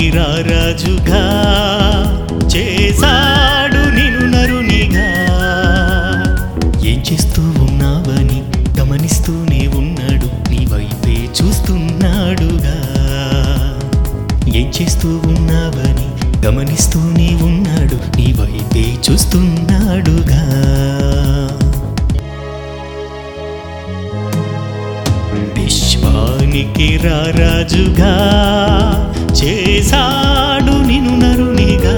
రారాజుగా చేశాడు నిన్ను నరునిగా. ఏం చేస్తూ ఉన్నావని గమనిస్తూనే ఉన్నాడు నీ వైపే చూస్తున్నాడుగా. ఏం చేస్తూ ఉన్నావని గమనిస్తూనే ఉన్నాడు నీ వైపే చూస్తున్నాడుగా. విశ్వానికి రారాజుగా చేశాడు నిన్ను నరునిగా.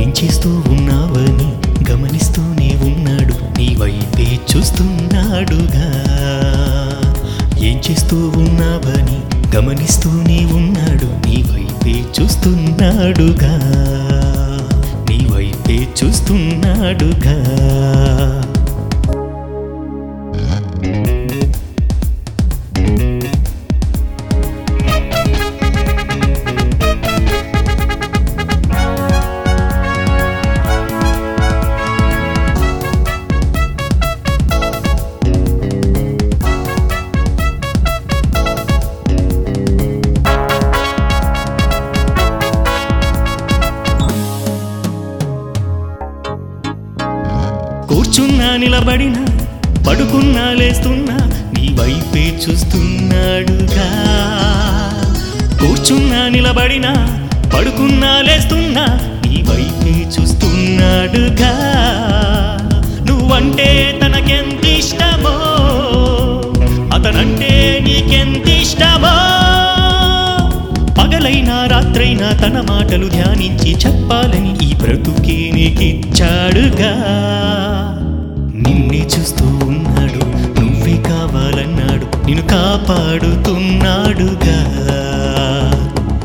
ఏం చేస్తూ ఉన్నావని గమనిస్తూనే ఉన్నాడు నీవైతే చూస్తున్నాడుగా. ఏం చేస్తూ ఉన్నావని గమనిస్తూనే ఉన్నాడు నీవైతే చూస్తున్నాడుగా. నీవైతే చూస్తున్నాడుగా. నిలబడిన పడుకున్నా లేస్తున్నా నీ వైపే చూస్తున్నాడుగా కూర్చున్నా నిలబడినా పడుకున్నా లేస్తున్నా నీ వైపే చూస్తున్నాడుగా నువ్వంటే తనకెంత ఇష్టమో అతనంటే నీకెంత ఇష్టమో. పగలైనా రాత్రైనా తన మాటలు ధ్యానించి చెప్పాలని ఈ బ్రతుకే నీకిచ్చాడుగా నిన్నే చూస్తూ ఉన్నాడు నువ్వే కావాలన్నాడు నిన్ను కాపాడుతున్నాడుగా.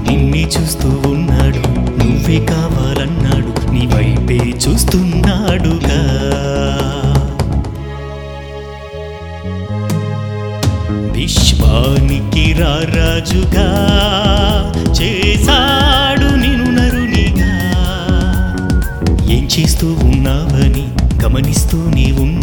నిన్నే చూస్తూ ఉన్నాడు నువ్వే కావాలన్నాడు నీ వైపే చూస్తున్నాడుగా. విశ్వానికి రారాజుగా చేశాడు నిన్ను నరునిగా. ఏం చేస్తూ ఉన్నావని గమనిస్తూనే ఉన్నా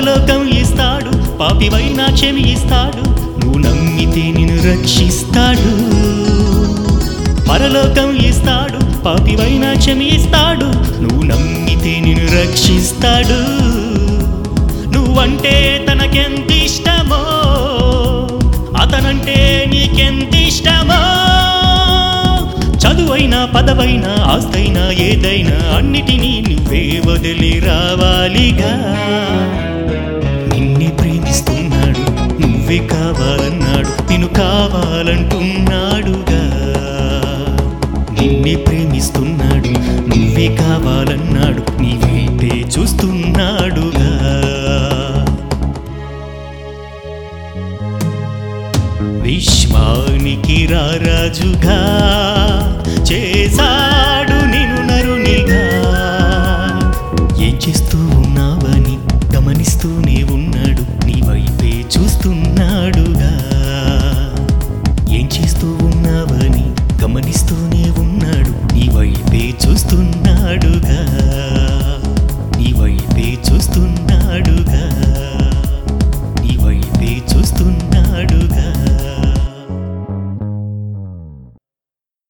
పరలోకం ఇస్తాడు పాపివైనా క్షమి ఇస్తాడు నువ్వు నమ్మితే నిన్ను రక్షిస్తాడు. పరలోకం ఇస్తాడు పాపివైనా క్షమి ఇస్తాడు నువ్వు నమ్మితే నిన్ను రక్షిస్తాడు. నువ్వంటే తనకెంత ఇష్టమో అతనంటే నీకెంత ఇష్టమో. చదువైనా పదవైనా ఆస్తైనా ఏదైనా అన్నిటినీ నువ్వే వదిలి రావాలిగా. నువ్వే కావాలన్నాడు నిన్ను కావాలంటున్నాడుగా. నిన్నే ప్రేమిస్తున్నాడు నువ్వే కావాలన్నాడు నీ వైపే చూస్తున్నాడుగా